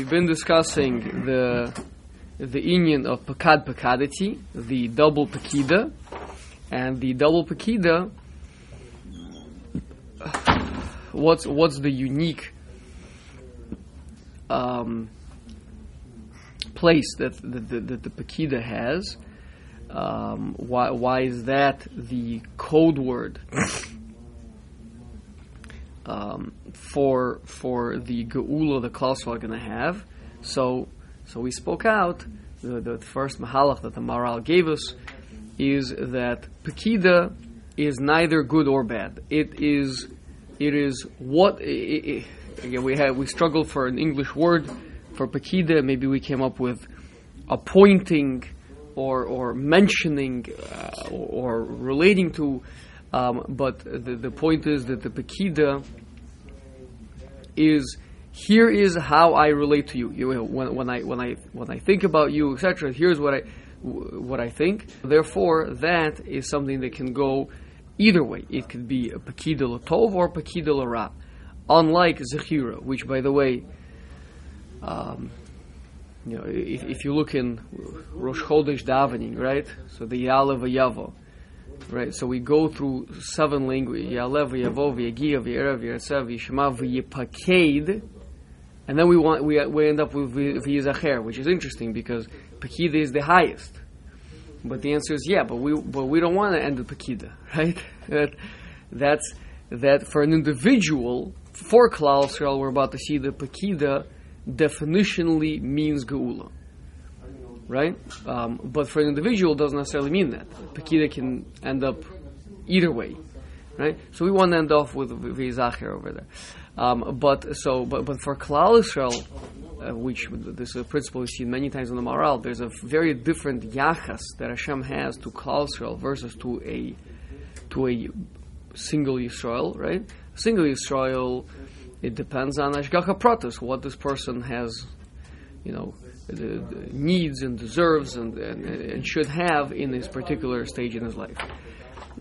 we've been discussing the the union of pakad pakadati, the double pakida, and the double pakida. What's what's the unique um, place that that the pakida has? Um, why why is that the code word? Um, for for the geula the Klaus are going to have. So so we spoke out the, the first mahalach that the Maharal gave us is that pekida is neither good or bad. It is it is what it, it, again we had we struggled for an English word for pekida. Maybe we came up with appointing or or mentioning uh, or, or relating to. Um, but the, the point is that the pekida is here is how I relate to you. you know, when, when I when I when I think about you, etc. Here's what I what I think. Therefore, that is something that can go either way. It could be a pekida latov or pekida lara. Unlike zechira, which, by the way, um, you know, if, if, you look in Rosh Chodesh davening, right? So the Yalev Yavo, Right, so we go through seven languages, Yalev, Yavo, Yagia, V'erev, Yetzev, Yishma, V'yipaked, and then we want we, we end up with V'yizacher, which is interesting because Pakida is the highest. But the answer is yeah, but we but we don't want to end with Pakida, right? that, that's that for an individual, for Klal we're about to see the Pakida definitionally means Geula right? Um, but for an individual, doesn't necessarily mean that. Pekida can end up either way, right? So we want to end off with Vizacher over there. Um, but so, but but for Klal Yisrael, uh, which this is a principle we've seen many times in the Maharal, there's a very different yachas that Hashem has to Klal Yisrael versus to a to a single Yisrael, right? Single Yisrael, it depends on Ashgacha Pratis, what this person has, you know, needs and deserves and, and, and, should have in his particular stage in his life.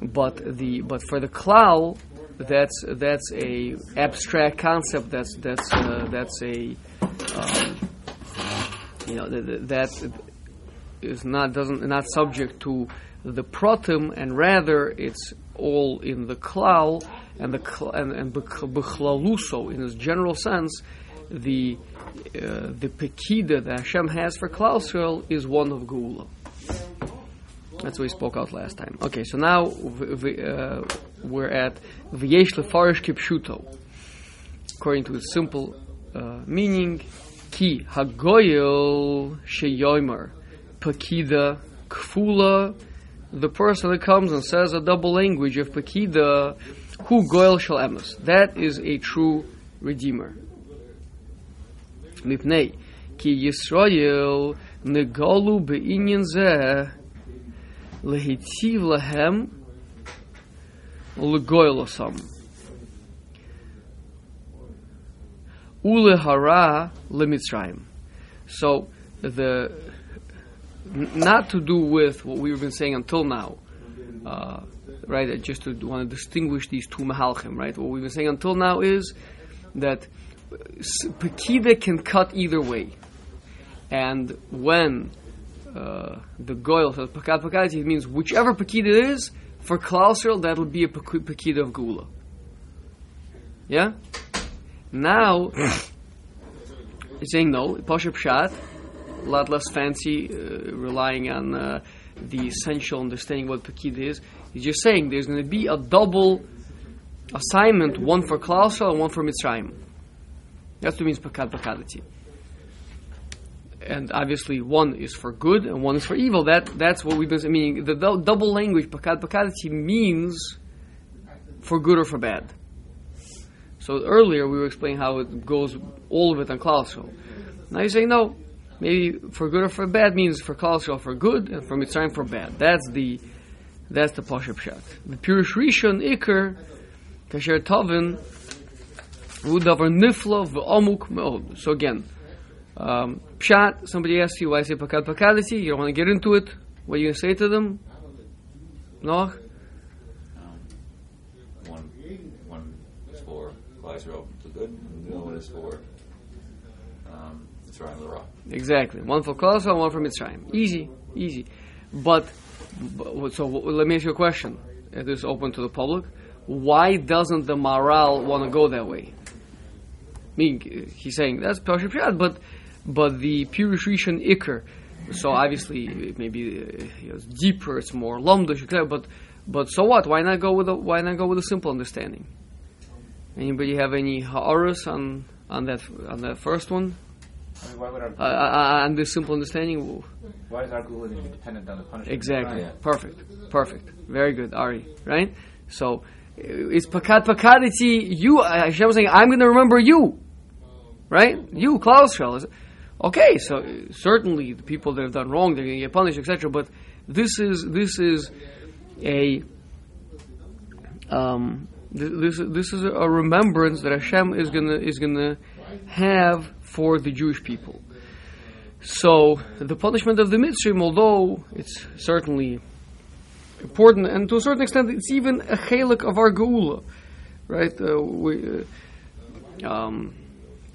But the but for the klal, that's that's a abstract concept. That's that's uh, that's a um, you know that, that is not doesn't not subject to the pratim, and rather it's all in the klal and the and and in its general sense the uh, the pekida that Hashem has for Klal Yisrael is one of Geula. That's what we spoke out last time. Okay, so now uh, we're at V'yesh lefarish kipshuto. According to its simple uh, meaning, ki hagoyel sheyomer pekida kfula. The person that comes and says a double language of pekida, who goyel shall emes. That is a true redeemer. מפני כי ישראל נגלו בעניין זה להיטיב להם ולגויל אותם. ולהרה למצרים. So, the not to do with what we've been saying until now, uh, right? Just to want to distinguish these two mahalchim, right? What we've been saying until now is that Pekida can cut either way. And when uh, the Goyel says Pekad Pekad, it means whichever Pekida it is, for Klal Yisrael, that'll be a Pekida of Geula. Yeah? Now, he's saying no, Pashut Pshat, a lot less fancy, uh, relying on uh, the essential understanding what Pekida is. He's just saying there's going to be a double assignment, one for Klal Yisrael and one for Mitzrayim. That's what means pakad pakadati. And obviously, one is for good and one is for evil. That that's what we've been meaning. The double language pakad pakadati means for good or for bad. So earlier we were explaining how it goes all of it on Klal Yisrael. Now you say no, maybe for good or for bad means for Klal Yisrael for good and for Mitzrayim for bad. That's the that's the Pashut Pshat. The Pirush Rishon Iker Kasher Tovin so again, um, pshat, somebody asks you why I say pakad pakadati, you don't want to get into it. What are you going to say to them? No? Um, one, one is for Klal Yisrael to good, and the other one is for um, Exactly. One for Yisrael, one for Mitzrayim. Easy, easy. But, but so let me ask you a question. It is open to the public. Why doesn't the Maharal want to go that way? I mean, he's saying that's Pashut Pshat, but but the Rishon Iker. So obviously, it maybe uh, it's deeper, it's more lomdish, but but so what? Why not go with a why not go with a simple understanding? Anybody have any ha'arus on on that on that first one? I mean, why would our, Uh, uh, on this simple understanding? why is our geula dependent on the punishment? Exactly. Right. Perfect. Perfect. Very good, Ari. Right? So uh, it's pakad pakadati. You, uh, Hashem was saying, I'm going to remember you. Right? You, Klaus Shell. Okay, so certainly the people that have done wrong, they're going to get punished, etc. But this is this is a um, this this is a remembrance that Hashem is gonna is gonna have for the Jewish people. So the punishment of the Mitzrayim, although it's certainly important, and to a certain extent, it's even a chalik of our geula, right? Uh, we, uh, um,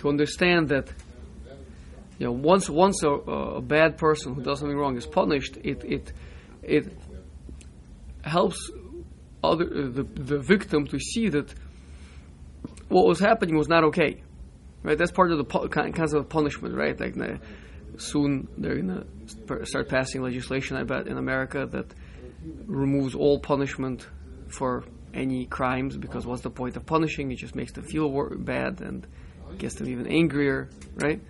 to understand that, you know, once once a, a bad person who does something wrong is punished, it it it helps other the the victim to see that what was happening was not okay, right? That's part of the kind of punishment, right? Like soon they're gonna start passing legislation, I bet, in America that removes all punishment for any crimes because what's the point of punishing? It just makes them feel wor- bad and gets them even angrier, right?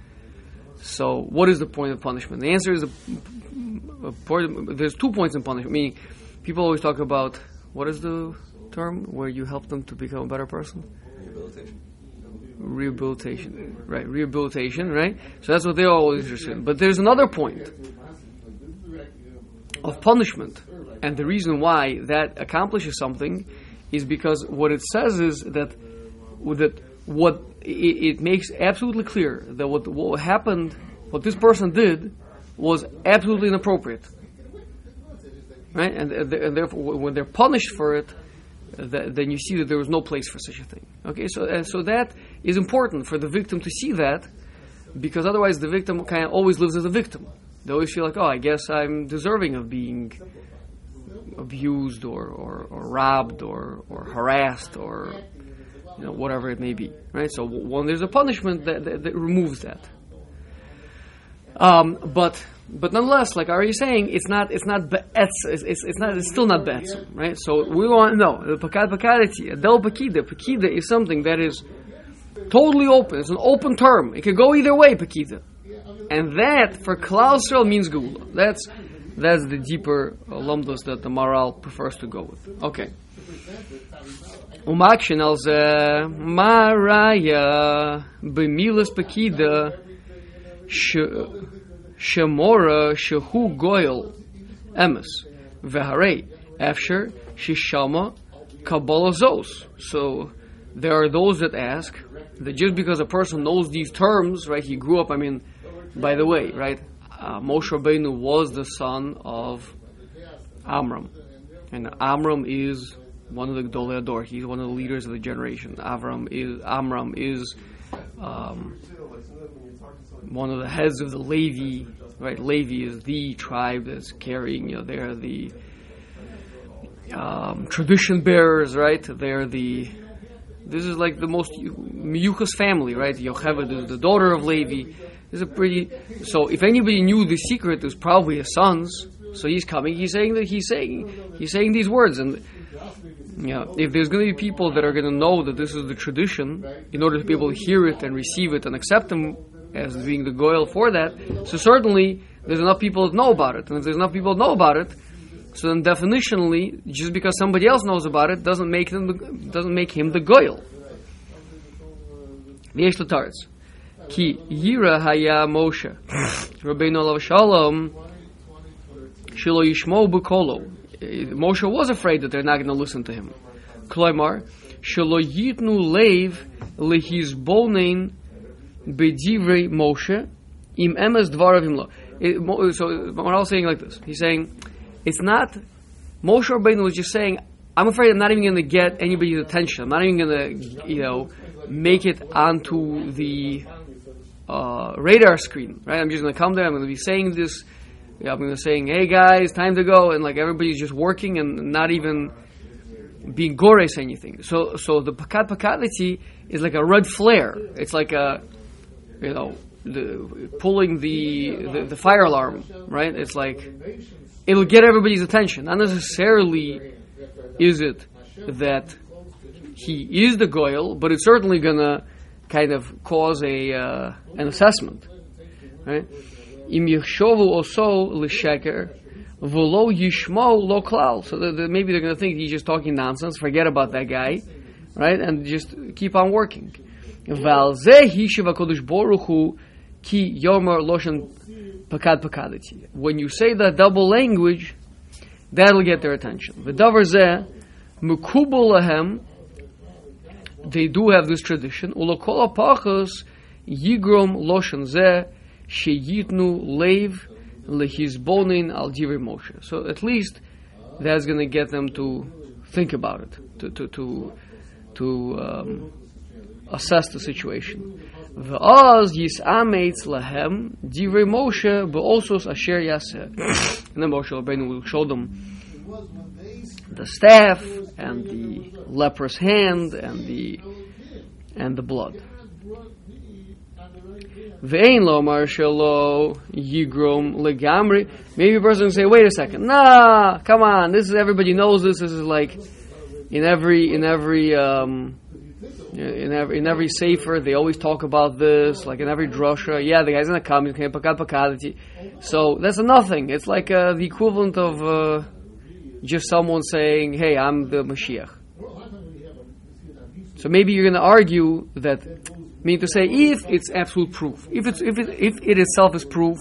So, what is the point of punishment? The answer is a, a point, there's two points in punishment. Meaning, people always talk about what is the term where you help them to become a better person? Rehabilitation, right? Rehabilitation, right? So that's what they're always interested in. But there's another point of punishment, and the reason why that accomplishes something is because what it says is that that what it, it makes absolutely clear that what what happened, what this person did, was absolutely inappropriate, right? And, and and therefore, when they're punished for it, th- then you see that there was no place for such a thing. Okay, so uh, so that is important for the victim to see that, because otherwise the victim kind of always lives as a victim. They always feel like, oh, I guess I'm deserving of being abused or, or, or robbed or, or harassed or you know whatever it may be, right? So when there's a punishment that, that, that removes that. Um, but but nonetheless, like Ari is saying, it's not it's not be'etz, it's, it's, it's not it's still not be'etzim, right? So we want know the pakad pakadati, del pakida. Pakida is something that is totally open. It's an open term. It could go either way, pakida, and that for Klal Yisrael means geula. That's that's the deeper uh, lumdos that the Maharal prefers to go with. Okay. Umakshin al maraya b'milas pakida sh- shemora shehu goyel emes v'harei afsher shishama kabbalah zos. So there are those that ask that just because a person knows these terms, right? He grew up. I mean, by the way, right? Uh, Moshe Rabbeinu was the son of Amram, and Amram is one of the Gdolei Ador. He's one of the leaders of the generation. Avram is Amram is um, one of the heads of the Levi. Right, Levi is the tribe that's carrying. You know, they're the um, tradition bearers. Right, they're the. This is like the most Miyuchas family, right? Yocheved is the daughter of Levi. Is a pretty. So, if anybody knew the secret, it was probably his sons. So he's coming. He's saying that he's saying he's saying these words, and yeah, if there's going to be people that are going to know that this is the tradition, in order to be able to hear it and receive it and accept them as being the goyal for that, so certainly there's enough people that know about it, and if there's enough people that know about it, so then definitionally, just because somebody else knows about it doesn't make them the, doesn't make him the goyal. ויש לתרץ. כי יירא היה משה, רבינו עליו שלום, שלא ישמעו בקולו. Moshe was afraid that they're not going to listen to him. Kloimar, shelo yitnu leiv lehis lehizbonin bedivrei Moshe im emes dvaravim lo. So we're all saying like this. He's saying, it's not, Moshe Rabbeinu was just saying, I'm afraid I'm not even going to get anybody's attention. I'm not even going to, you know, make it onto the uh, radar screen, right? I'm just going to come there. I'm going to be saying this I'm going saying, "Hey guys, time to go," and like everybody's just working and not even being gores anything. So, so the pakat pakadati is like a red flare. It's like a, you know, the, pulling the, the the fire alarm, right? It's like it'll get everybody's attention. Not necessarily is it that he is the goyal, but it's certainly gonna kind of cause a uh, an assessment, right? Im yechshovu oso l'sheker v'lo yishmo lo klal. So maybe they're gonna think he's just talking nonsense. Forget about that guy, right? And just keep on working. Val zeh hishiv Hakadosh Baruch Hu ki yomer loshen pakad pakadati. When you say that double language, that'll get their attention. The davar zeh mukubul lahem. They do have this tradition. Ulakol apachos yigrom loshen zeh sheyitnu leiv lehizbonin al divrei Moshe. So at least that's going to get them to think about it, to to to, to um, assess the situation. V'az yisameitz lahem divrei Moshe be'osos asher yaseh. And then Moshe Rabbeinu will show them the staff and the leprous hand and the and the blood. Vein lomar shelo yigrom legamri. Maybe a person can say, "Wait a second, nah, come on, this is everybody knows this. This is like in every in every um, in every in every sefer they always talk about this. Like in every drasha, yeah, the guy's gonna come. Can't pakat pakadati. So that's nothing. It's like uh, the equivalent of uh, just someone saying, "Hey, I'm the Mashiach." So maybe you're going to argue that, mean to say, if it's absolute proof, if it's if it, if it itself is proof,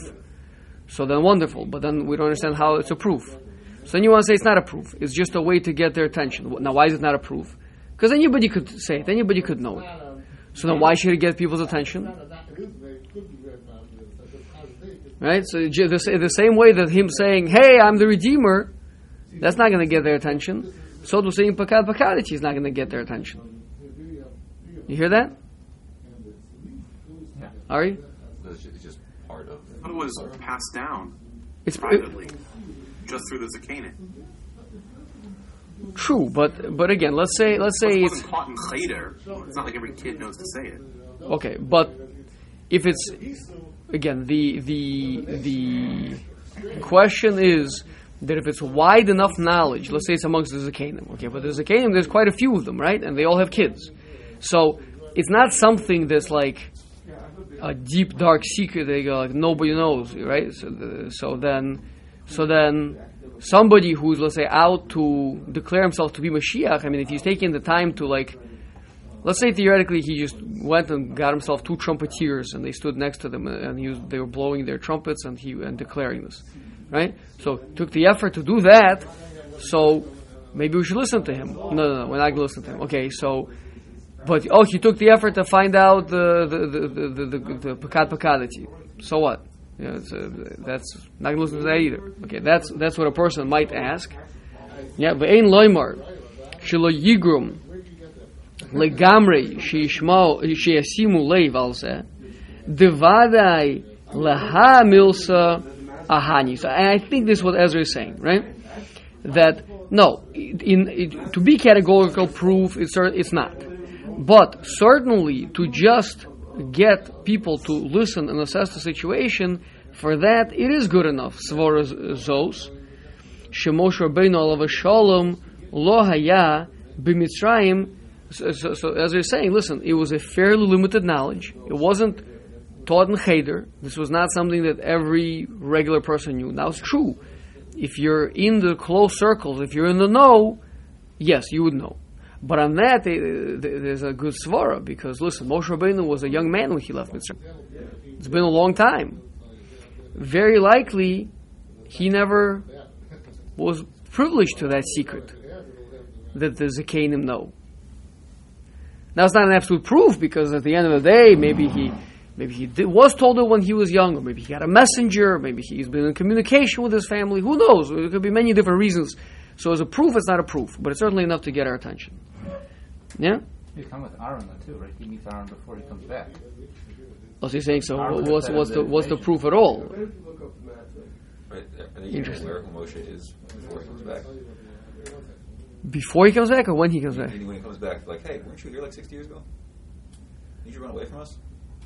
so then wonderful. But then we don't understand how it's a proof. So then you want to say it's not a proof. It's just a way to get their attention. Now, why is it not a proof? Because anybody could say it. Anybody could know it. So then why should it get people's attention? Right? So the, same way that him saying, "Hey, I'm the Redeemer," that's not going to get their attention. So to saying "Pakad Pakadati" is not going to get their attention. You hear that? Yeah. you? It's just part of But it was passed down It's privately, just through the Zakana. true, but but again, let's say let's say It it's wasn't taught in Cheder. It's not like every kid knows to say it. okay, but if it's again the the the question is that if it's wide enough knowledge, let's say it's amongst the Zakanim, okay, but the Zakanim there's quite a few of them, right, and they all have kids, so it's not something that's like a deep dark secret that go, like nobody knows, right? So, so then, so then, somebody who's let's say out to declare himself to be Mashiach. I mean, if he's taking the time to like, let's say theoretically he just went and got himself two trumpeters and they stood next to them and he was, they were blowing their trumpets and he and declaring this, right? So took the effort to do that. So maybe we should listen to him. No, no, no, we're not going to listen to him. Okay, so. But oh, he took the effort to find out the the the the the, the, the pekat pekadity. So what? It's, uh, that's not going to listen to that either. Okay, that's that's what a person might ask. Yeah, ve'ein loymar shelo yigrum legamrei sheyishmau sheyasimu leiv al zeh devadai laha milsa ahani. So, I think this is what Ezra is saying, right? That no, in, in to be categorical proof, it's it's not. But certainly to just get people to listen and assess the situation, for that it is good enough. Zos, Shemoshe Rabbeinu shalom. So, so, as they're saying, listen, it was a fairly limited knowledge. It wasn't taught in cheder. This was not something that every regular person knew. Now it's true. If you're in the close circles, if you're in the know, yes, you would know. But on that, they, they, there's a good svara because listen, Moshe Rabbeinu was a young man when he left Mitzrayim. It's been a long time. Very likely, he never was privileged to that secret that the Zakanim know. Now it's not an absolute proof because at the end of the day, maybe he maybe he did, was told it when he was young, or maybe he got a messenger, maybe he's been in communication with his family. Who knows? There could be many different reasons. So as a proof, it's not a proof, but it's certainly enough to get our attention. Yeah. You come with Aaron though too, right? He meets Aaron before he comes back. Oh, so you're saying so? Our What's what's the what's the proof at all? Right? Are they Interesting. aware who Moshe is before he comes back? Before he comes back or when he comes back? When he comes back, like, hey, weren't you here like 60 years ago? Did you run away from us?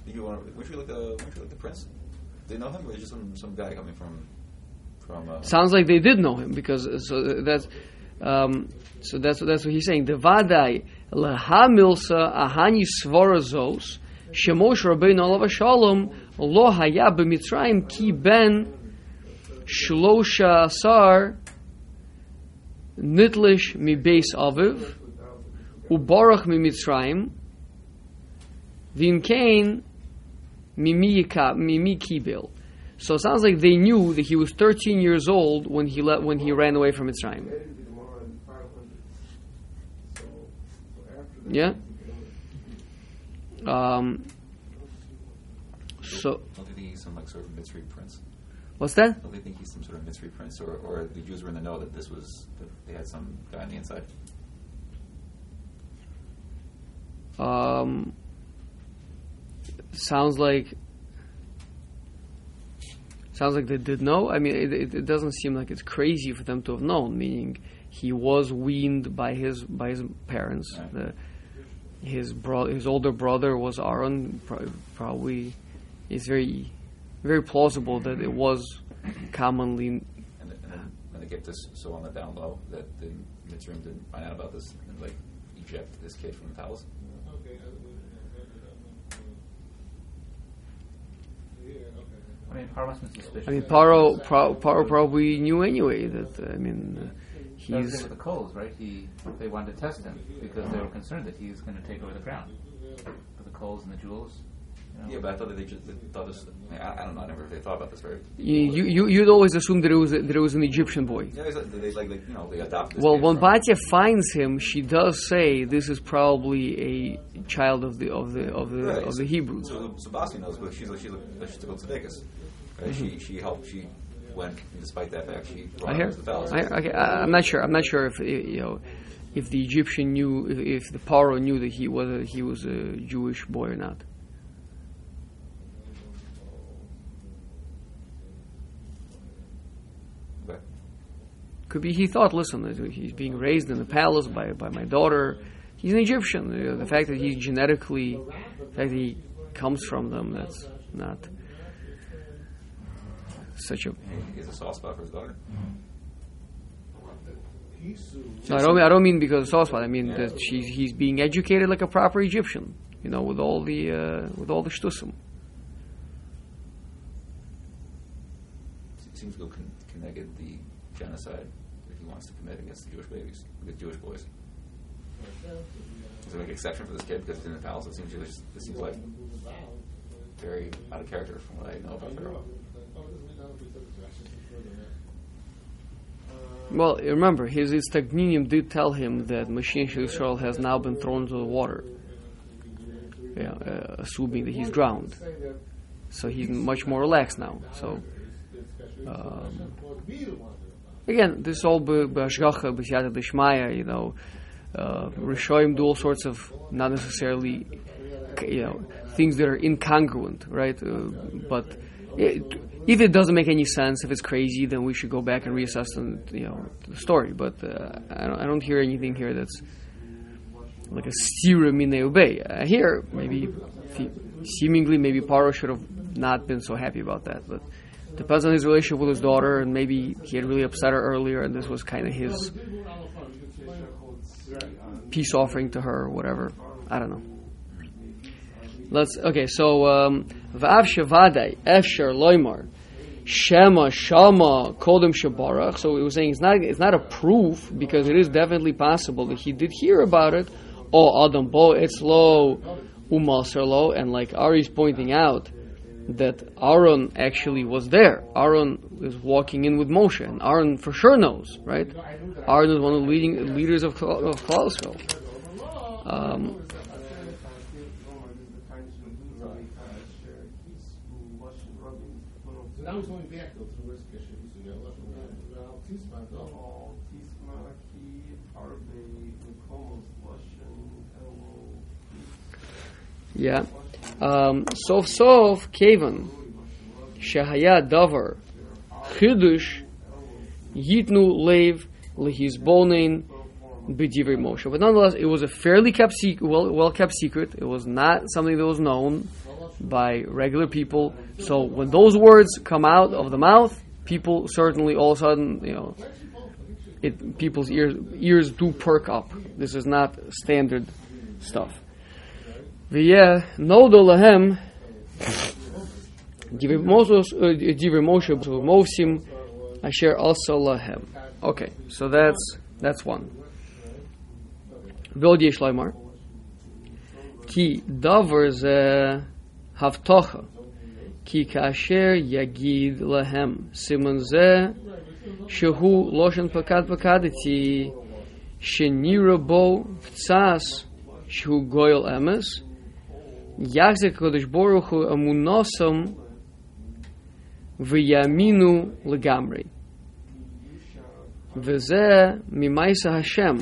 Did you want? Weren't you like the? Weren't you like the prince? They know him, or is just some some guy coming from from? Uh, Sounds like they did know him because uh, so that's um, so that's that's what he's saying. The vadai leha milsa ahani svara zos shemosh rabbeinu alav shalom lo haya b'mitzrayim ki ben shlosha asar nitlish mi beis aviv ubarach mi mitzrayim v'im kain yika- mimi kibel. So it sounds like they knew that he was 13 years old when he let, when he ran away from Mitzrayim. Yeah. Um. So don't they think he's some like sort of Mitzri prince? what's that? Don't they think he's some sort of Mitzri prince, or, or the Jews were in the know that this was that they had some guy on the inside? Um. Sounds like. Sounds like they did know. I mean, it, it, it doesn't seem like it's crazy for them to have known. Meaning, he was weaned by his by his parents. Right. The, his bro- his older brother was Aaron. Probably, it's very, very plausible that it was commonly. And, and then when they get this so on the down low that the Mitzrayim didn't find out about this and like eject this kid from the palace. I mean, Paro must have been suspicious. I mean, Paro, Paro, Paro probably knew anyway that. uh, I mean, uh, That was he's. with the coals, right? He, they wanted to test him because they were concerned that he's going to take over the crown. For the coals and the jewels. You know? Yeah, but I thought that they just they thought this. I, I, I don't know. I never they thought about this very. You, you, you'd always assume that it was a, that it was an Egyptian boy. Yeah, it's like, they like, like you know they adopted. This Well, kid when from- Batya finds him, she does say this is probably a child of the of the of the Right, of the Hebrews. So, so Basti knows, but she's a, she's a, she's a tzedekis. Right? Mm-hmm. She she helped. She and despite that she I brought hear. him to the palace. I, okay, I, I'm not sure. I'm not sure if you know if the Egyptian knew if, if the Paro knew that he was a, he was a Jewish boy or not. Okay. Could be he thought, listen, uh, he's being raised in the palace by, by my daughter. He's an Egyptian. Uh, the fact that he's genetically, the fact that he comes from them, that's not such a. He has a soft spot for his daughter. No, I don't. mean- I don't mean because of soft spot. I mean that she's he's being educated like a proper Egyptian. You know, with all the uh, with all the shtusim. It seems to go con- connected the genocide that he wants to commit against the Jewish babies, the Jewish boys. Is there like exception for this kid because it's in the palace? It seems this, this seems like very out of character from what I know about Pharaoh. Well, remember, his his Tagninim did tell him that Mashiach Israel has now been thrown into the water, yeah, uh, assuming that he's drowned. So he's much more relaxed now. So um, again, this is all b'ashgacha, b'siyata d'shmaya, you know. Uh, Rishoyim do all sorts of not necessarily, you know, things that are incongruent, right? Uh, but it, if it doesn't make any sense, if it's crazy, then we should go back and reassess the, you know, the story. But uh, I, don't, I don't hear anything here that's like a stira mine obey. I hear maybe, seemingly, maybe Paro should have not been so happy about that, but depends on his relationship with his daughter, and maybe he had really upset her earlier, and this was kind of his peace offering to her or whatever. I don't know. Let's okay. So um, v'av shavadai efsher loymar shema shama kodem shabarach. So it was saying it's not it's not a proof because it is definitely possible that he did hear about it. Oh adam bo it's low umaser low, and like Ari's pointing out that Aaron actually was there. Aaron is walking in with Moshe, and Aaron for sure knows, right? Aaron is one of the leading leaders of of Um, Now he's going back though to the worst case. He's going to Val Tisma, though. Yeah. Um, Sof Sof Kavan Shahaya Davar Chidush Yitnu Lev Lehizbonin B'divrei Moshe. But nonetheless, it was a fairly kept well, well kept secret. It was not something that was known by regular people. So when those words come out of the mouth, people certainly all of a sudden, you know, it people's ears ears do perk up. This is not standard stuff. V'yeh nodo lahem divrei Moses- uh, asher asa lahem. Okay, so that's that's one. ועוד יש לומר, כי דבר זה הבטחה, כי כאשר יגיד להם סימן זה שהוא לושן פקד פקדתי, שנראה בו קצס שהוא גויל אמס, יחזק הקדוש ברוך הוא אמונוסם ויאמינו לגמרי. וזה ממעשה השם,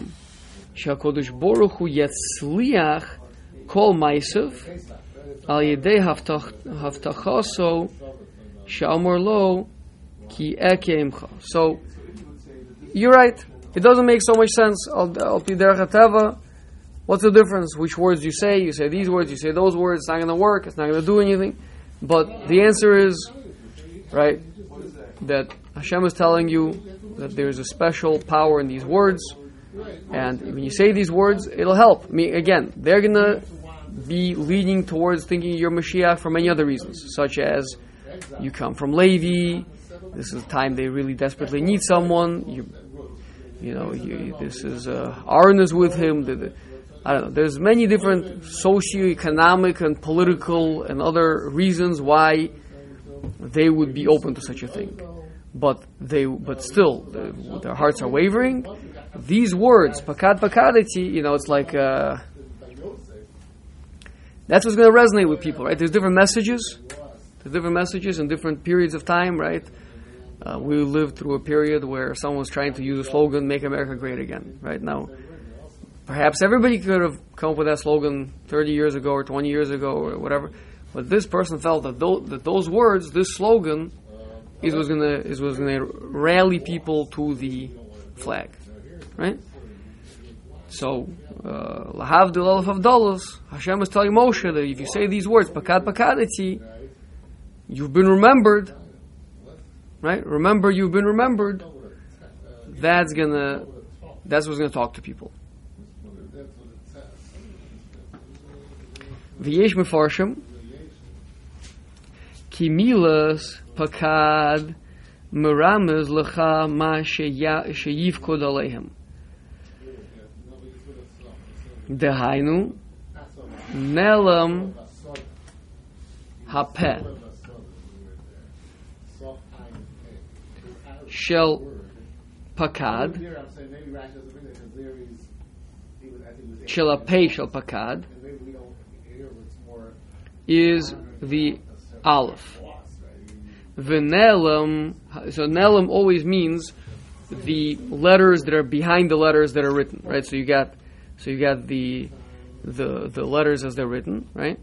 שהקדוש ברוך הוא יצליח כל מעשיו על ידי הבטח- הבטחתו שאמר לו כי אכה עמך. So, you're right. It doesn't make so much sense. Al al pi derech hateva, What's the difference? Which words you say? You say these words, you say those words. It's not going to work. It's not going to do anything. But the answer is, right, that Hashem is telling you that there's a special power in these words. And when you say these words, it'll help. I mean, again, they're going to be leading towards thinking you're Mashiach for many other reasons, such as you come from Levi. This is the time they really desperately need someone. You, you know, you, this is uh, Aaron is with him. The, the, I don't know. There's many different socio-economic and political and other reasons why they would be open to such a thing. But they, but still, the, their hearts are wavering. These words, pakad pakadati, you know, it's like. Uh, that's what's going to resonate with people, right? There's different messages. There's different messages in different periods of time, right? Uh, we lived through a period where someone was trying to use a slogan, "Make America Great Again." Right now, perhaps everybody could have come up with that slogan 30 years ago or 20 years ago or whatever, but this person felt that those, that those words, this slogan, is was gonna is was gonna rally people to the flag, right? So, uh, lahavdil elef avdalos, Hashem is telling Moshe that if you say these words, pakad pakadati, you've been remembered, right? Remember, you've been remembered. That's gonna, that's what's gonna talk to people. V'yesh mefarshim, ki milas pakad meramez lecha ma sheyivkod aleihem. Shel pakad, and maybe we don't hear what's more is the aleph. right? So nelam always means the letters that are behind the letters that are written, right? So you got, so you got the, the the letters as they're written, right?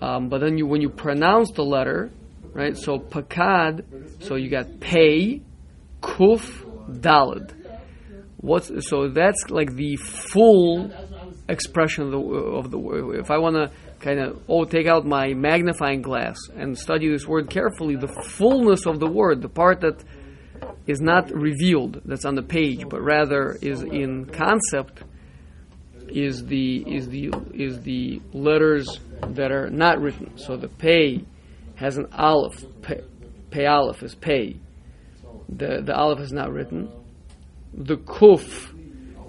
Um, but then you when you pronounce the letter, right? So pakad, so you got pay, kuf, dalad. What's so that's like the full expression of the of the word. If I want to kind of oh take out my magnifying glass and study this word carefully, the fullness of the word, the part that is not revealed, that's on the page, but rather is in concept, is the is the is the letters that are not written. So the pay has an aleph. Pay, pay aleph is pay. The the aleph is not written. The kuf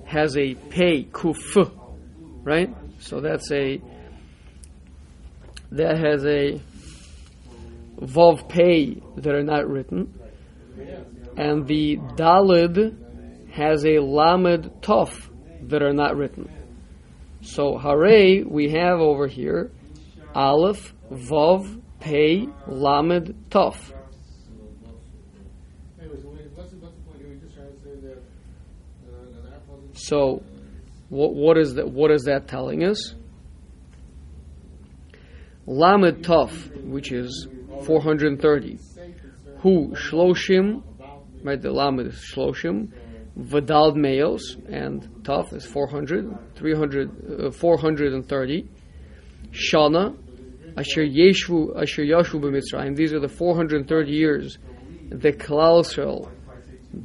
has a pay kuf, right? So that's a that has a vav pay that are not written, and the dalid has a lamed tof that are not written. So hare we have over here aleph vav pay lamed tof. So what what is that? What is that telling us? Lamed Tov, which is 430. Who Shloshim, right? The Lamed Shloshim. Vadal males and Tov is 400, 300, uh, 430. Shana, Asher Yeshvu, Asher Yashu b'Mitzrayim. These are the 430 years the Klal Yisrael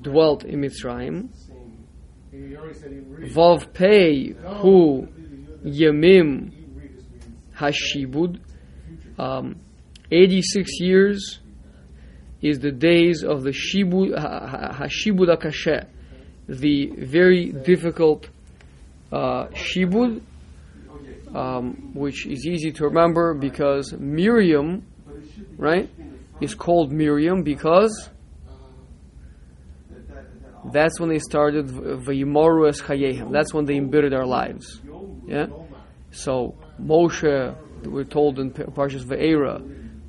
dwelt in Mitzrayim. Vav Pei Hu Yemim Hashibud. Um, 86 years is the days of the Shibud, ha- ha- Hashibud Akasheh, the very difficult uh, Shibud, um, which is easy to remember because Miriam, right, is called Miriam because that's when they started Vayimaru es Chayehem. That's when they embittered our lives. Yeah? So Moshe, we're told in Pa- Parshas Ve'era,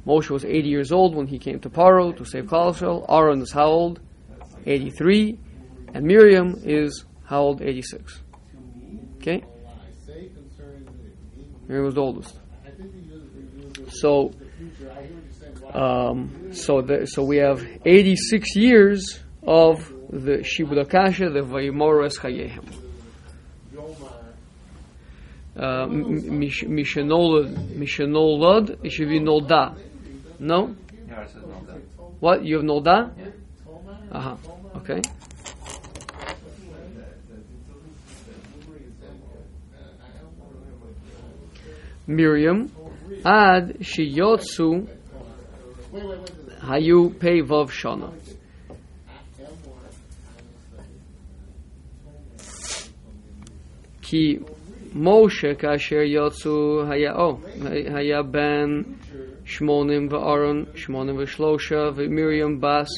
Moshe was 80 years old when he came to Paro to save Klal. Aaron is how old? 83. And Miriam is how old? 86. Okay? Miriam was the oldest. I think he used, he used So, the future. I hear what you're saying. Wow. um, so, the, so we have 86 years of the Shibud Akasha, the Vayimaru es Chayehem. Uh, Mish- Mishenolad, it should be Nolda. No? Yeah, it says no that. What? You have Nolda? Uh huh. Okay. Miriam, Ad Shiyotsu Hayu Pei Vav Shana. Ki Moshe Kasher Yotsu Haya Oh Haya Ben Shmonim v'Aaron Shmonim v'Shlosha v'Miriam Bas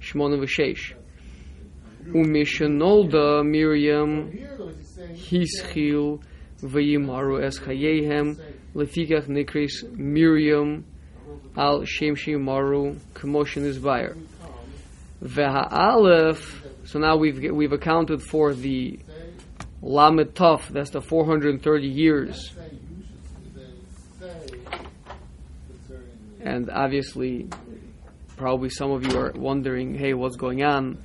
Shmonim v'Sheish Umishanolda Miriam V'Yimaru Es Chayehem Lefikach Nikris Miriam al Shemshi Maru Commotion is Bayer Ve'Ha'alef so now we've we've accounted for the Lamed Tov, that's the 430 years. And obviously, probably some of you are wondering, hey, what's going on?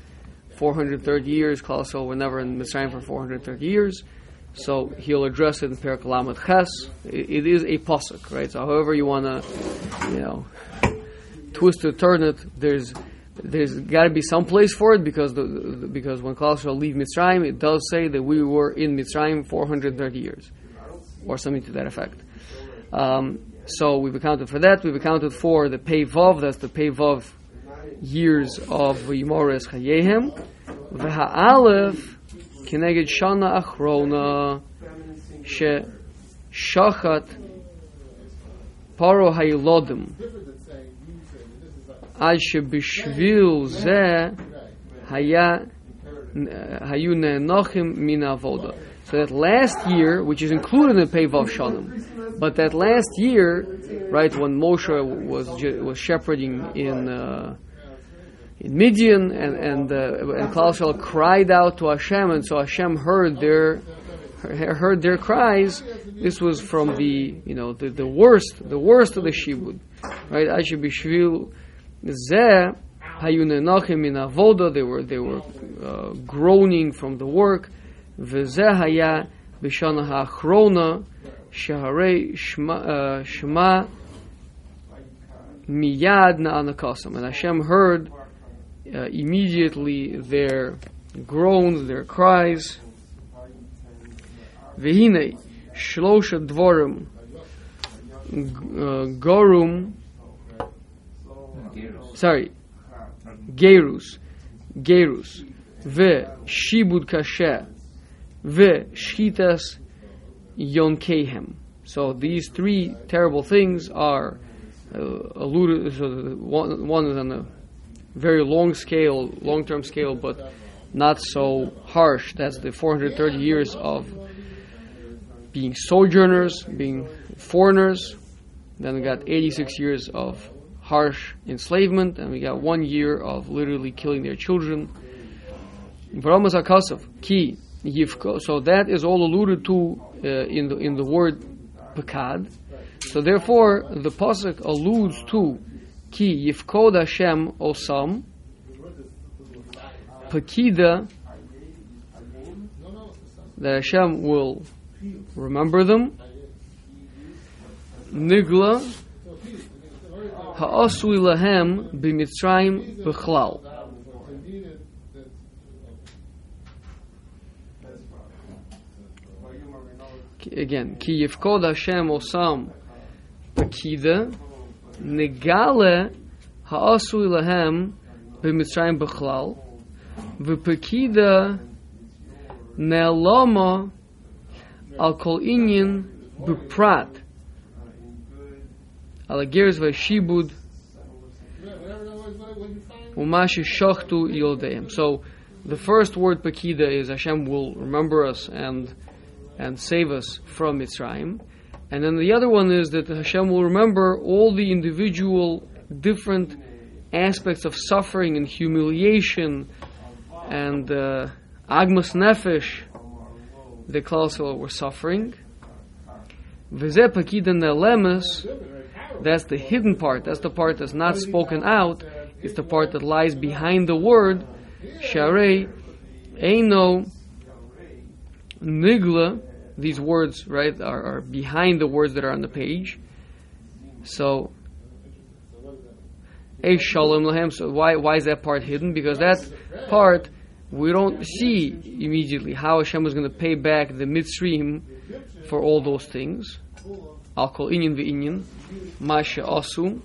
430 years, Klal We're never in Mitzrayim for 430 years. So he'll address it in Perak Lamed Ches. It, it is a pasuk, right? So however you want to, you know, twist or turn it, there's there's got to be some place for it because the, the because when Klal Yisrael leave Mitzrayim, it does say that we were in Mitzrayim 430 years, or something to that effect. Um, so we've accounted for that. We've accounted for the Pei Vav. That's the Pei Vav years of Yimores Chayehem. V'ha'alef keneged Shana Achrona she shachat paro hayilodim עד שבשביל זה היה, היו נאנוחים מן העבודה. So that last year, which is included in the Pei Vav Shanim, but that last year, right, when Moshe was ju- was shepherding in uh, in Midian, and and uh, and Klal cried out to Hashem, and so Hashem heard their heard their cries. This was from the you know the, the worst the worst of the shibud, right? I should be shvil Zeh hayu nenachim min avoda. They were they were uh, groaning from the work. V'zeh haya b'shana ha'achrona shaharei uh, shema miyad na'anakasam. And Hashem heard uh, immediately their groans, their cries. V'hinei shlosha dvorim uh, gorum sorry, Gerus, Gerus, ve Shibud Kasher, ve Shchitas Yonkehem. So these three terrible things are uh, alluded. So the one, one is on a very long scale, long-term scale, but not so harsh. That's the 430 years of being sojourners, being foreigners. Then we got 86 years of harsh enslavement, and we got one year of literally killing their children. Ki. So that is all alluded to uh, in the in the word pakad. So therefore, the pasuk alludes to ki yifkod Hashem osam pakida that Hashem will remember them. Nigla ha'asui lahem b'mitzrayim b'chlal. Again, ki yifkod Hashem osam pakida Negale ha'asui lahem b'mitzrayim b'chlal v'pekida ne'aloma al kol inyin b'prat al agiris v'shibud umashi shochtu yodayim. So the first word pekida is Hashem will remember us and and save us from Mitzrayim. And then the other one is that Hashem will remember all the individual different aspects of suffering and humiliation and uh, agmas nefesh the Klal were suffering. That's the hidden part. That's the part that's not spoken out. It's the part that lies behind the word. Sharei, Eino, Nigla. These words, right, are, are behind the words that are on the page. So, Eish Shalom Lahem. So why why is that part hidden? Because that part we don't see immediately how Hashem is going to pay back the Mitzrim for all those things. I'll call inyan v'inyan. Masha Asu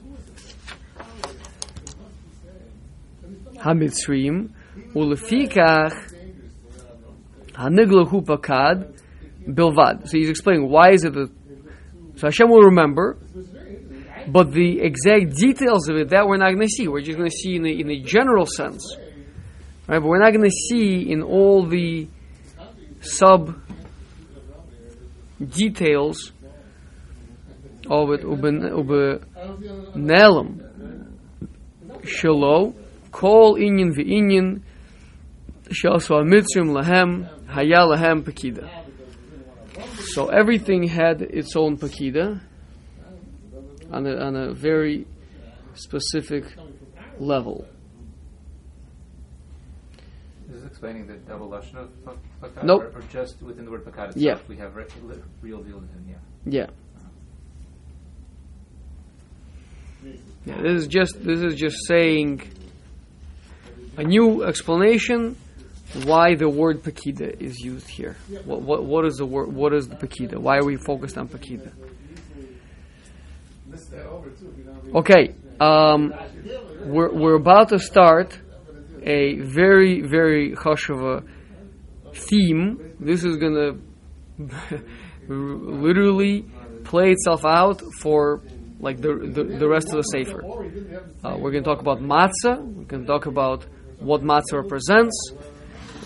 Hamitzrim Ulefikach Haniglahu Pakad Bilvad. So he's explaining why is it that so Hashem will remember, but the exact details of it that we're not going to see. We're just going to see in a, in a general sense, right? But we're not going to see in all the sub details of it ube nelem shelo kol inyan v'inyan mitzrim lahem haya lahem pakida. So everything had its own pakida on a, on a very specific level. This is explaining the double lashon of pak- pakad, Nope. or, or just within the word pakad itself. Yeah. we have re- real deal in yeah. Yeah. Uh-huh. Yeah, this is just this is just saying a new explanation why the word pakida is used here. What what what is the word? What is the pakida? Why are we focused on pakida? Okay, um, we're we're about to start a very very chashuva theme. This is gonna literally play itself out for like the the, the rest of the sefer. Uh, we're going to talk about matzah. We're to talk about what matzah represents,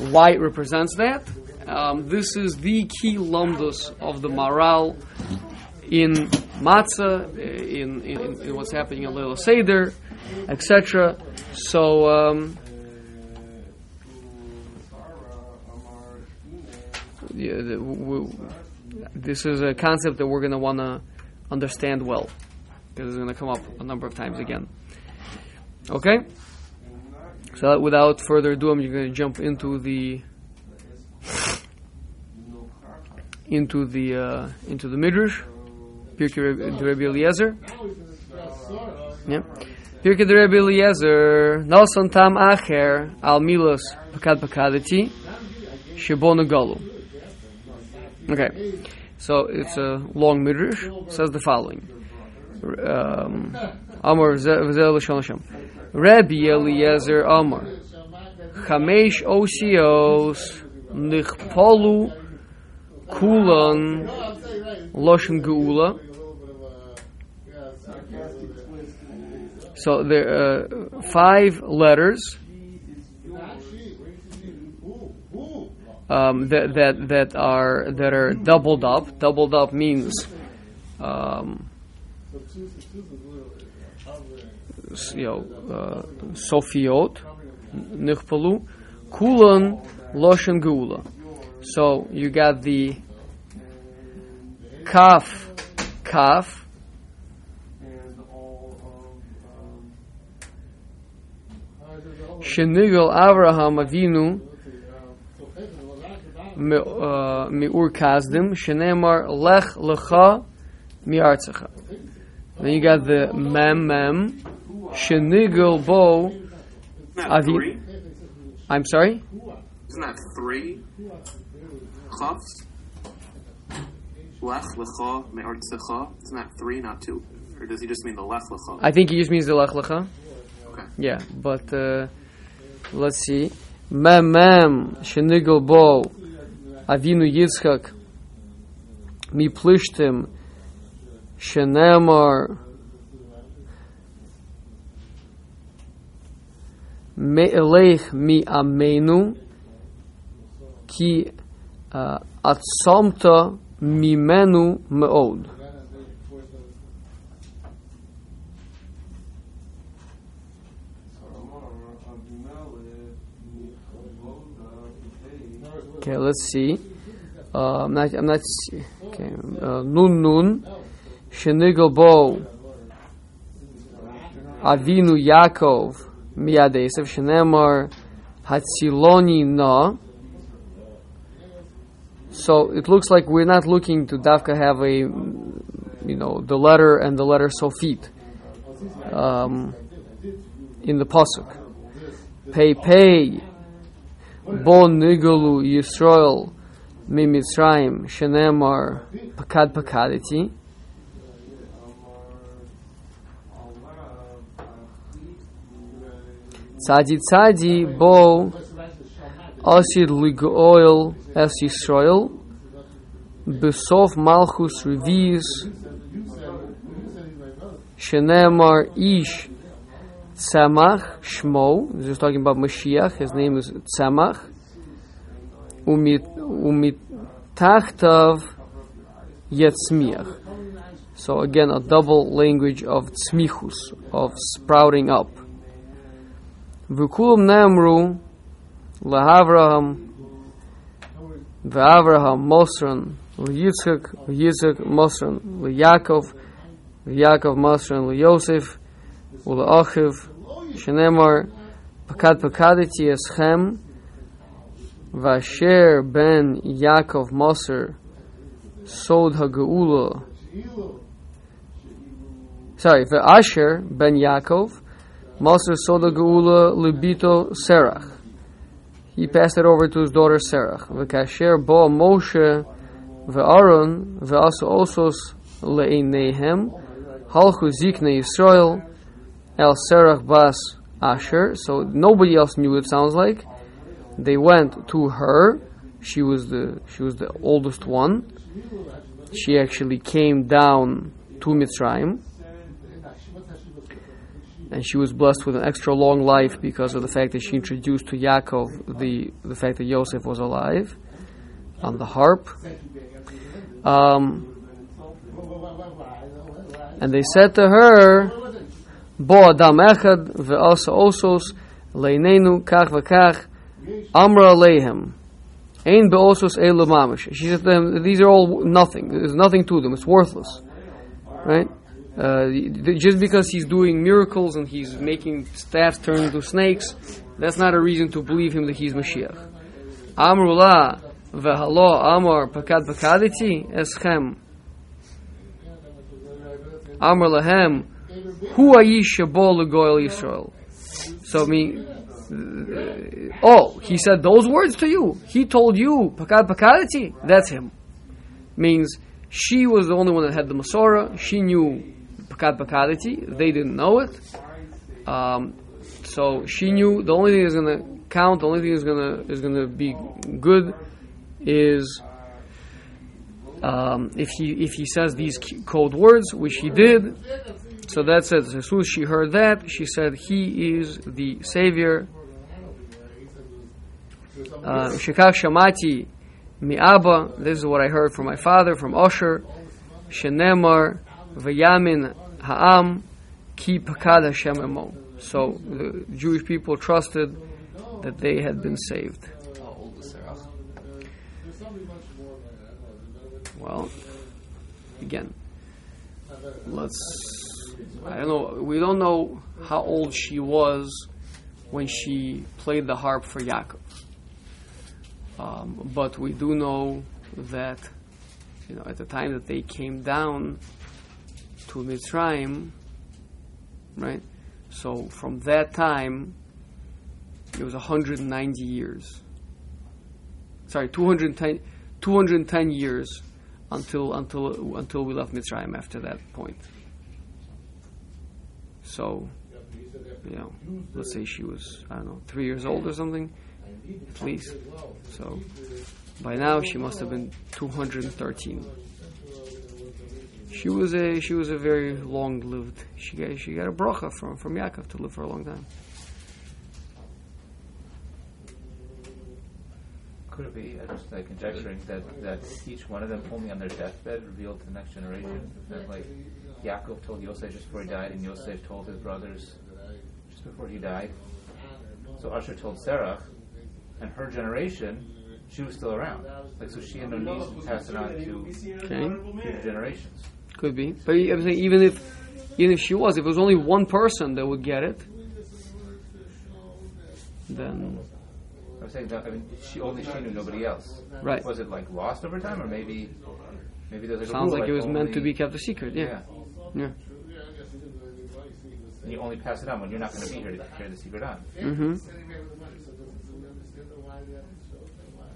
it represents that. Um, this is the key lumdus of the Maharal in matzah, in, in, in what's happening in Leil Seder, etc. So. Um, yeah, the, w- w- this is a concept that we're going to want to understand well because it's going to come up a number of times again. Okay? So without further ado, I'm going to jump into the into the uh, into the midrash, Pirkei Rebbe Eliezer. Yeah. Pirkei Rebbe Eliezer, Nasan Tam Acher Al Milos Pakad Pakadati Shibonu Galu. Okay, so it's a long midrash. Says the following: Amar v'zeh l'shon. Rabbi Eliezer Amar Chamesh Osios Nichpolu Kulan Loshen Geula. So there are uh, five letters um, that that that are that are doubled up. Doubled up means um, you know, eh, Sofiot, Nichpalu, Kulon, and Geula. So you got the Kaf, Kaf, Shenigal Avraham Avinu Mi'ur eh, Kazdim, Shenemar Lech Lecha Mi'artzecha. Then you got the Mem Mem, Shenigal Bo, three? I'm sorry? Isn't that three? Chafs? Lech lecha me'artzecha. Isn't that three, not two? Or does he just mean the lech lecha? I think he just means the Lech Lecha. Okay. Yeah, but uh, let's see. Mem Mem, Shenigal Bo, Avinu Yitzchak, Mi Plishtim, Shenemar, Me'eleich Mi Amenu, Ki uh, Atzomta Mimenu Me'od. Okay, let's see. Uh, I'm not. I'm not. s- Okay. Uh, nun nun. Shenigal bo. Avinu Yaakov. Miyad Esav. Shenemar. Hatziloni na. So it looks like we're not looking to Dafka have a, you know, the letter and the letter Sofit um, in the pasuk. Pei pei bo nigalu Yisrael mimitzrayim shenemar pakad pakadati. Tzadi tzadi bo asid ligoil es Yisrael besof malchus revis shenemar ish Tzemach Shmo. This is talking about Mashiach. His name is Tzemach. Umit umitachtav Yetzmiach. So again, a double language of tzmichus, of sprouting up. V'kulam ne'emru l'Avraham v'Avraham Mosran l'Yitzchak v'Yitzchak Mosran l'Yakov v'Yakov Mosran l'Yosef u'l'Ochiv sh'ne'emar pakad pakadati eschem v'asher ben Yakov Moser sod ha'ge'ula. Sorry, v'asher ben Yakov Maser Soda Geula Libito Serach. He passed it over to his daughter Serach. V'kasher bo Moshe ve'aron ve'asu osos Leinehem, halchu zikne Yisrael el Serach bas Asher. So nobody else knew. It sounds like they went to her. She was the she was the oldest one. She actually came down to Mitzrayim and she was blessed with an extra long life because of the fact that she introduced to Yaakov the the fact that Yosef was alive on the harp. Um, and they said to her, Bo Adam Echad ve'asa osos leinenu kach v'kach amra leihem. Ein be'osos elu mamish. She said to them, these are all nothing. There's nothing to them. It's worthless. Right? Uh, just because he's doing miracles and he's making staffs turn into snakes, that's not a reason to believe him that he's Mashiach. Amrullah v'halo amar pakad pakadati eschem. Amr lahem Hu ayish shabo legoel Yisrael. So I mean, uh, oh, he said those words to you. He told you pakad pakadati. That's him. Means she was the only one that had the Masorah. She knew pakad pakadati. They didn't know it. Um, so she knew the only thing that's gonna count. The only thing that's gonna is gonna be good is um, if he if he says these cold words, which he did. So that's it. As soon as she heard that, she said, "He is the savior." Uh, Shekach shamati mi Abba. This is what I heard from my father, from Osher. Shenemar v'yamin ha'am ki pakad Hashem emo. So the Jewish people trusted that they had been saved. Well, again, let's. I don't know. We don't know how old she was when she played the harp for Yaakov. Um, but we do know that you know at the time that they came down to Mitzrayim, right? So from that time, it was 190 years. Sorry, 210, 210 years until until until we left Mitzrayim. After that point, so you know, let's say she was I don't know three years old or something, at least. So by now she must have been 213. She was a she was a very long lived. She got she got a bracha from from Yaakov to live for a long time. Could it be, I'm just like conjecturing, that, that each one of them only on their deathbed revealed to the next generation? That like Yaakov told Yosef just before he died, and Yosef told his brothers just before he died. So Usher told Serach, and her generation, she was still around. Like so, she had no need to pass it on to Okay, future generations. Could be. But I'm saying even if even if she was, if it was only one person that would get it, then I was saying that I mean, she only she knew nobody else. Right. Was it like lost over time, or maybe maybe there's like a sounds rule, like it was meant to be kept a secret. Yeah, yeah. And you only pass it on when you're not going to be here to carry the secret on. Mm-hmm.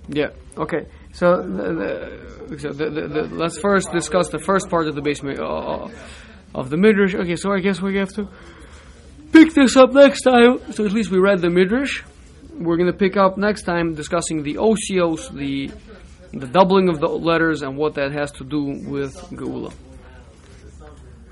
Yeah. Okay. So, the, the, the, let's first discuss the first part of the basement uh, of the midrash. Okay. So I guess we have to pick this up next time. So at least we read the midrash. We're going to pick up next time discussing the osios, the the doubling of the letters, and what that has to do with geula.